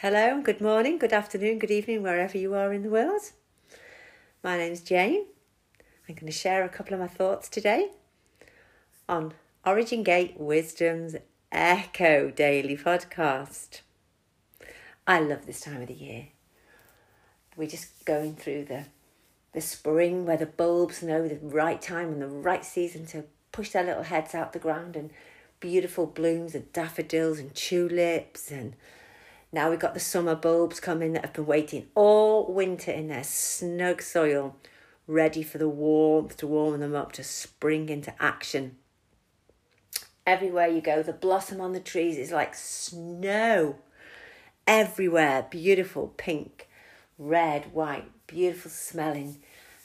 Hello, good morning, good afternoon, good evening, wherever you are in the world. My name's Jane. I'm going to share a couple of my thoughts today on Origin Gate Wisdom's Echo Daily Podcast. I love this time of the year. We're just going through the the spring where the bulbs know the right time and the right season to push their little heads out the ground and beautiful blooms of daffodils and tulips and now we've got the summer bulbs coming that have been waiting all winter in their snug soil, ready for the warmth to warm them up to spring into action. Everywhere you go, the blossom on the trees is like snow. Everywhere, beautiful pink, red, white, beautiful smelling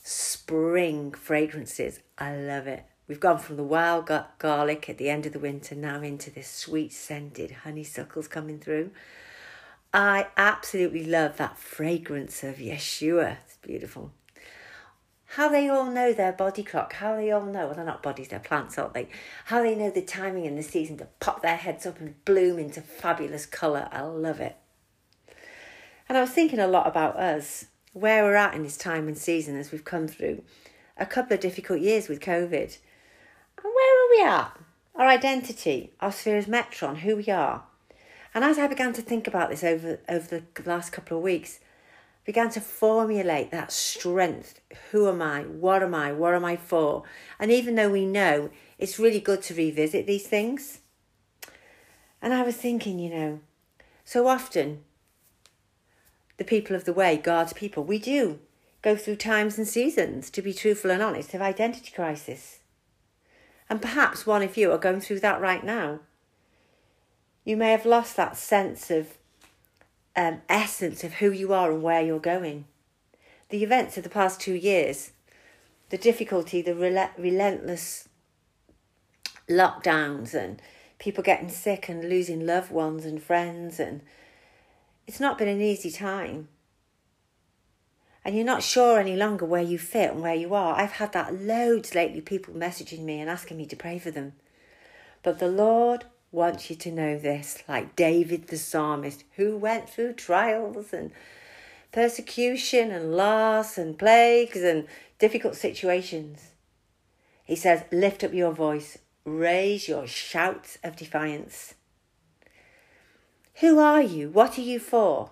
spring fragrances. I love it. We've gone from the wild garlic at the end of the winter now into this sweet scented honeysuckles coming through. I absolutely love that fragrance of Yeshua. It's beautiful. How they all know their body clock, how they all know, well, they're not bodies, they're plants, aren't they? How they know the timing and the season to pop their heads up and bloom into fabulous colour. I love it. And I was thinking a lot about us, where we're at in this time and season as we've come through a couple of difficult years with COVID. And where are we at? Our identity, our sphere as Metron, who we are. And as I began to think about this over, over the last couple of weeks, I began to formulate that strength. Who am I? What am I? What am I for? And even though we know, it's really good to revisit these things. And I was thinking, you know, so often the people of the way, God's people, we do go through times and seasons, to be truthful and honest, of identity crisis. And perhaps one of you are going through that right now. You may have lost that sense of um, essence of who you are and where you're going. The events of the past two years, the difficulty, the rel- relentless lockdowns, and people getting sick and losing loved ones and friends, and it's not been an easy time. And you're not sure any longer where you fit and where you are. I've had that loads lately, people messaging me and asking me to pray for them. But the Lord wants you to know this, like David the psalmist, who went through trials and persecution and loss and plagues and difficult situations. He says, Lift up your voice, raise your shouts of defiance. Who are you? What are you for?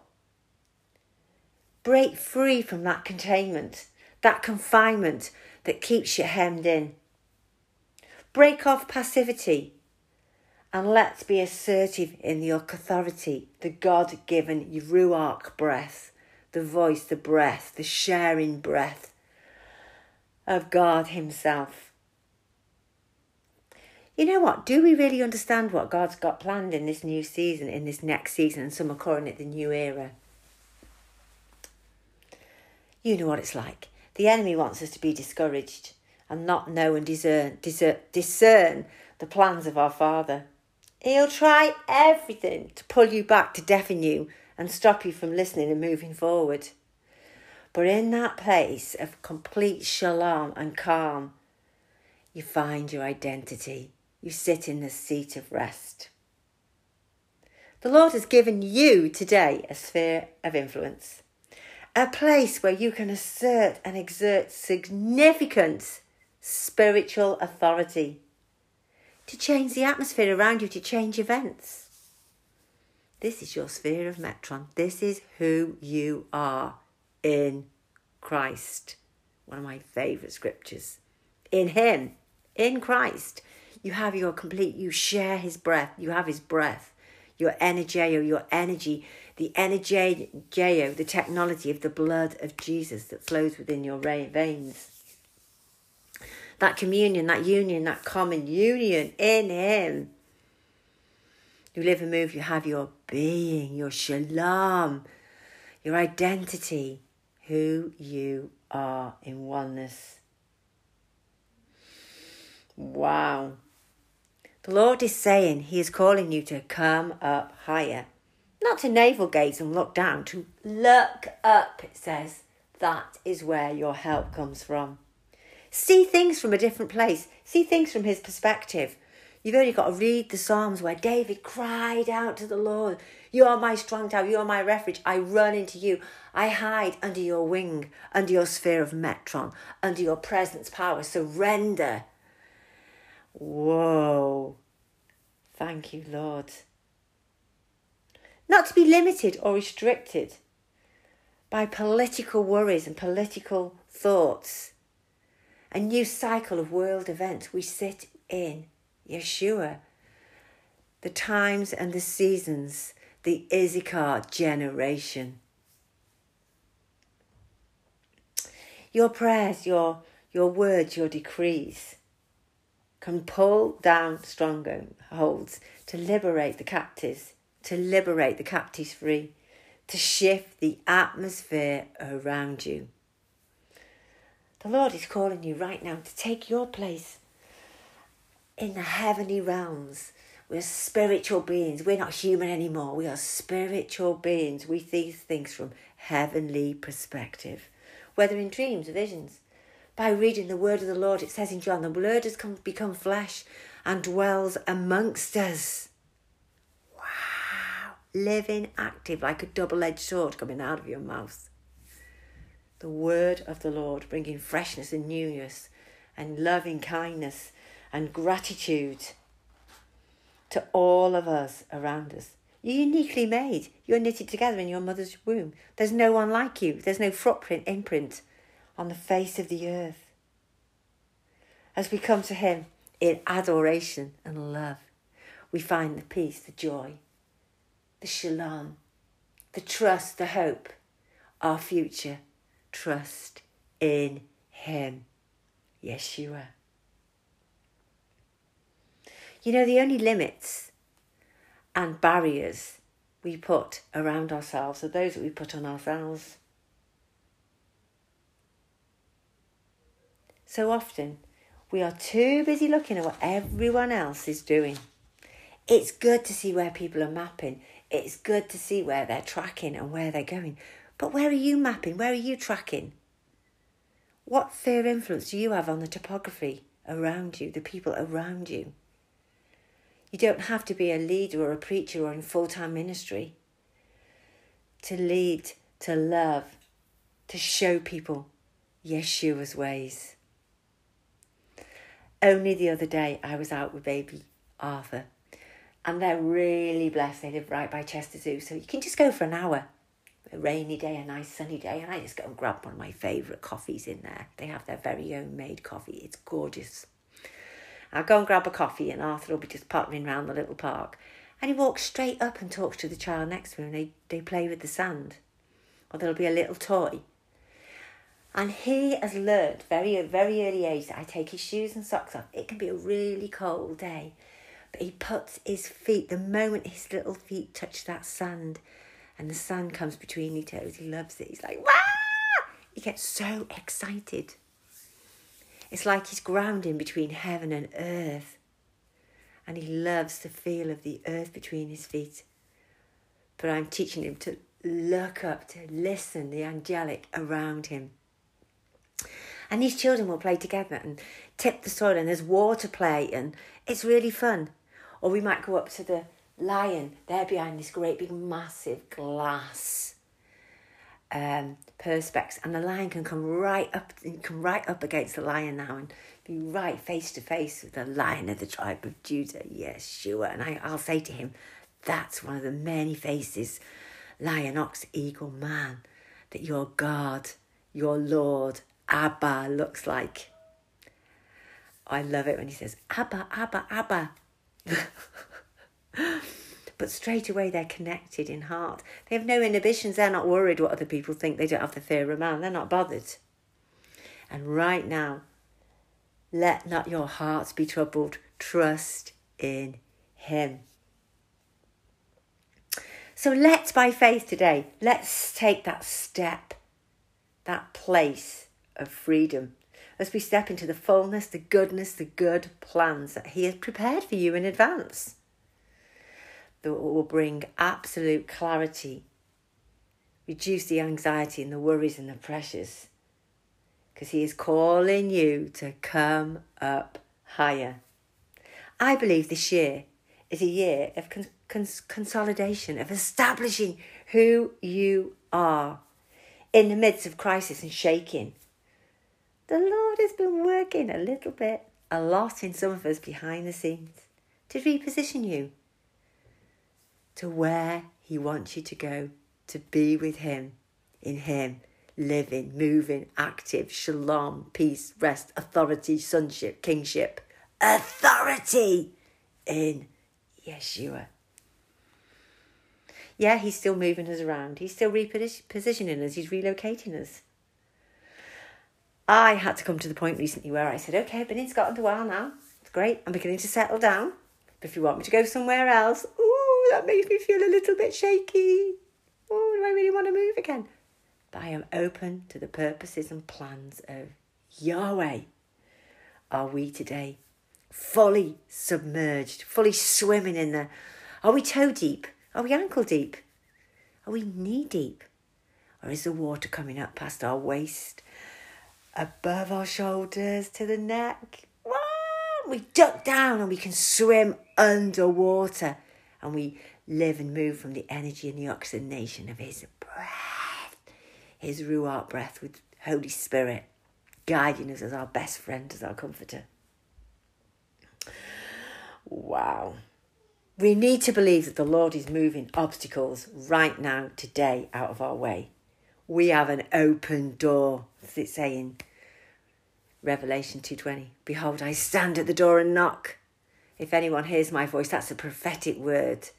Break free from that containment, that confinement that keeps you hemmed in. Break off passivity and let's be assertive in the authority, the God given Ruach breath, the voice, the breath, the sharing breath of God Himself. You know what? Do we really understand what God's got planned in this new season, in this next season, and some are calling it the new era? You know what it's like. The enemy wants us to be discouraged and not know and discern, discern, discern the plans of our Father. He'll try everything to pull you back, to deafen you, and stop you from listening and moving forward. But in that place of complete shalom and calm, you find your identity. You sit in the seat of rest. The Lord has given you today a sphere of influence, a place where you can assert and exert significant spiritual authority to change the atmosphere around you, to change events. This is your sphere of Metron. This is who you are in Christ. One of my favourite scriptures. In Him, in Christ, you have your complete, you share His breath, you have His breath, your energeo, your energy, the energeo, the technology of the blood of Jesus that flows within your veins that communion, that union, that common union in Him. You live and move, you have your being, your shalom, your identity, who you are in oneness. Wow. The Lord is saying He is calling you to come up higher. Not to navel gaze and look down, to look up, it says. That is where your help comes from. See things from a different place. See things from his perspective. You've only got to read the Psalms where David cried out to the Lord, You are my strong tower. You are my refuge. I run into you. I hide under your wing, under your sphere of metron, under your presence, power. Surrender. Whoa. Thank you, Lord. Not to be limited or restricted by political worries and political thoughts. A new cycle of world events. We sit in Yeshua. The times and the seasons, the Issachar generation. Your prayers, your, your words, your decrees can pull down strongholds to liberate the captives, to liberate the captives free, to shift the atmosphere around you. The Lord is calling you right now to take your place in the heavenly realms. We're spiritual beings. We're not human anymore. We are spiritual beings. We see things from heavenly perspective, whether in dreams or visions. By reading the word of the Lord, it says in John, the word has come, become flesh and dwells amongst us. Wow. Living, active, like a double edged sword coming out of your mouth. The word of the Lord bringing freshness and newness and loving kindness and gratitude to all of us around us. You're uniquely made. You're knitted together in your mother's womb. There's no one like you. There's no footprint, imprint on the face of the earth. As we come to Him in adoration and love, we find the peace, the joy, the shalom, the trust, the hope, our future. Trust in Him, Yeshua. You know, the only limits and barriers we put around ourselves are those that we put on ourselves. So often, we are too busy looking at what everyone else is doing. It's good to see where people are mapping. It's good to see where they're tracking and where they're going. But where are you mapping? Where are you tracking? What fear influence do you have on the topography around you, the people around you? You don't have to be a leader or a preacher or in full time ministry to lead, to love, to show people Yeshua's ways. Only the other day, I was out with baby Arthur, and they're really blessed. They live right by Chester Zoo, so you can just go for an hour. A rainy day, a nice sunny day, and I just go and grab one of my favourite coffees in there. They have their very own made coffee, it's gorgeous. I'll go and grab a coffee, and Arthur will be just pottering round the little park. And he walks straight up and talks to the child next to him, and they, they play with the sand. Or there'll be a little toy. And he has learnt very, very early age that I take his shoes and socks off. It can be a really cold day. But he puts his feet, the moment his little feet touch that sand and the sand comes between he loves it. He's like, Wah! He gets so excited. It's like he's grounding between heaven and earth. And he loves the feel of the earth between his feet. But I'm teaching him to look up, to listen, the angelic around him. And these children will play together and tip the soil, and there's water play, and it's really fun. Or we might go up to the lion, they're behind this great big massive glass um, perspex, and the lion can come right up, come right up against the lion now, and be right face to face with the lion of the tribe of Judah. Yeshua. And I, I'll say to him, that's one of the many faces, lion, ox, eagle, man, that your God, your Lord, Abba looks like. I love it when he says, Abba, Abba, Abba. but straight away they're connected in heart. They have no inhibitions. They're not worried what other people think. They don't have the fear of man. They're not bothered. And right now, let not your hearts be troubled. Trust in Him. So let's, by faith today, let's take that step, that place of freedom as we step into the fullness, the goodness, the good plans that He has prepared for you in advance that will bring absolute clarity, reduce the anxiety and the worries and the pressures. Because He is calling you to come up higher. I believe this year is a year of con- cons- consolidation, of establishing who you are in the midst of crisis and shaking. The Lord has been working a little bit, a lot in some of us behind the scenes to reposition you to where He wants you to go, to be with Him, in Him, living, moving, active, shalom, peace, rest, authority, sonship, kingship, authority in Yeshua. Yeah, he's still moving us around. He's still repositioning us. He's relocating us. I had to come to the point recently where I said, okay, I've been in Scotland a while now. It's great. I'm beginning to settle down. But if you want me to go somewhere else, that makes me feel a little bit shaky. Oh, do I really want to move again? But I am open to the purposes and plans of Yahweh. Are we today fully submerged, fully swimming in there? Are we toe deep? Are we ankle deep? Are we knee deep? Or is the water coming up past our waist, above our shoulders to the neck? We duck down and we can swim underwater and we live and move from the energy and the oxygenation of His breath, His Ruach breath with Holy Spirit guiding us as our best friend, as our comforter. Wow. We need to believe that the Lord is moving obstacles right now, today, out of our way. We have an open door, as it's saying. Revelation 2:20. Behold, I stand at the door and knock. If anyone hears my voice, that's a prophetic word.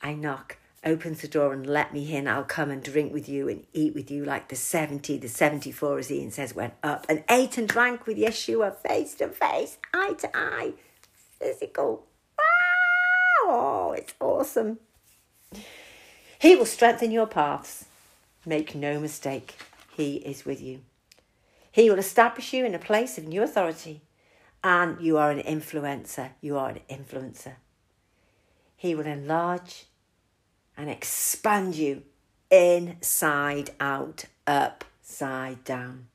I knock, opens the door and let me in. I'll come and drink with you and eat with you like the 70, the 74, as Ian says, went up and ate and drank with Yeshua face to face, eye to eye, physical Oh, it's awesome. He will strengthen your paths. Make no mistake, He is with you. He will establish you in a place of new authority, and you are an influencer. You are an influencer. He will enlarge and expand you inside out, upside down,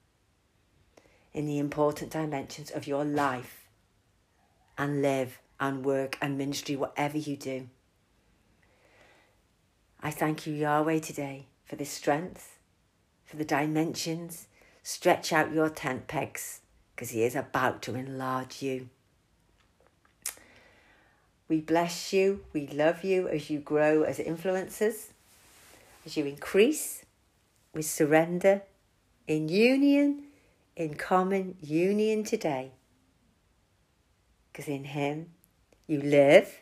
in the important dimensions of your life and live and work and ministry, whatever you do. I thank you, Yahweh, today for this strength, for the dimensions. Stretch out your tent pegs because He is about to enlarge you. We bless you, we love you as you grow as influencers, as you increase with surrender in union, in common union today. Because in Him you live,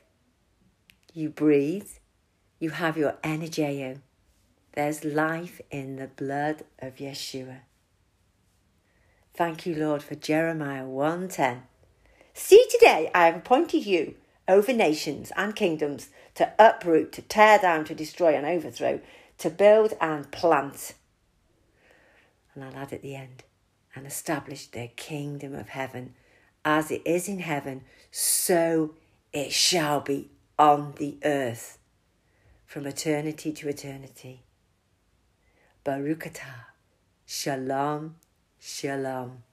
you breathe, you have your energy. There's life in the blood of Yeshua. Thank you, Lord, for Jeremiah 1:10. See today I have appointed you over nations and kingdoms to uproot, to tear down, to destroy and overthrow, to build and plant. And I'll add at the end, and establish the kingdom of heaven. As it is in heaven, so it shall be on the earth from eternity to eternity. Baruch atah. Shalom, shalom.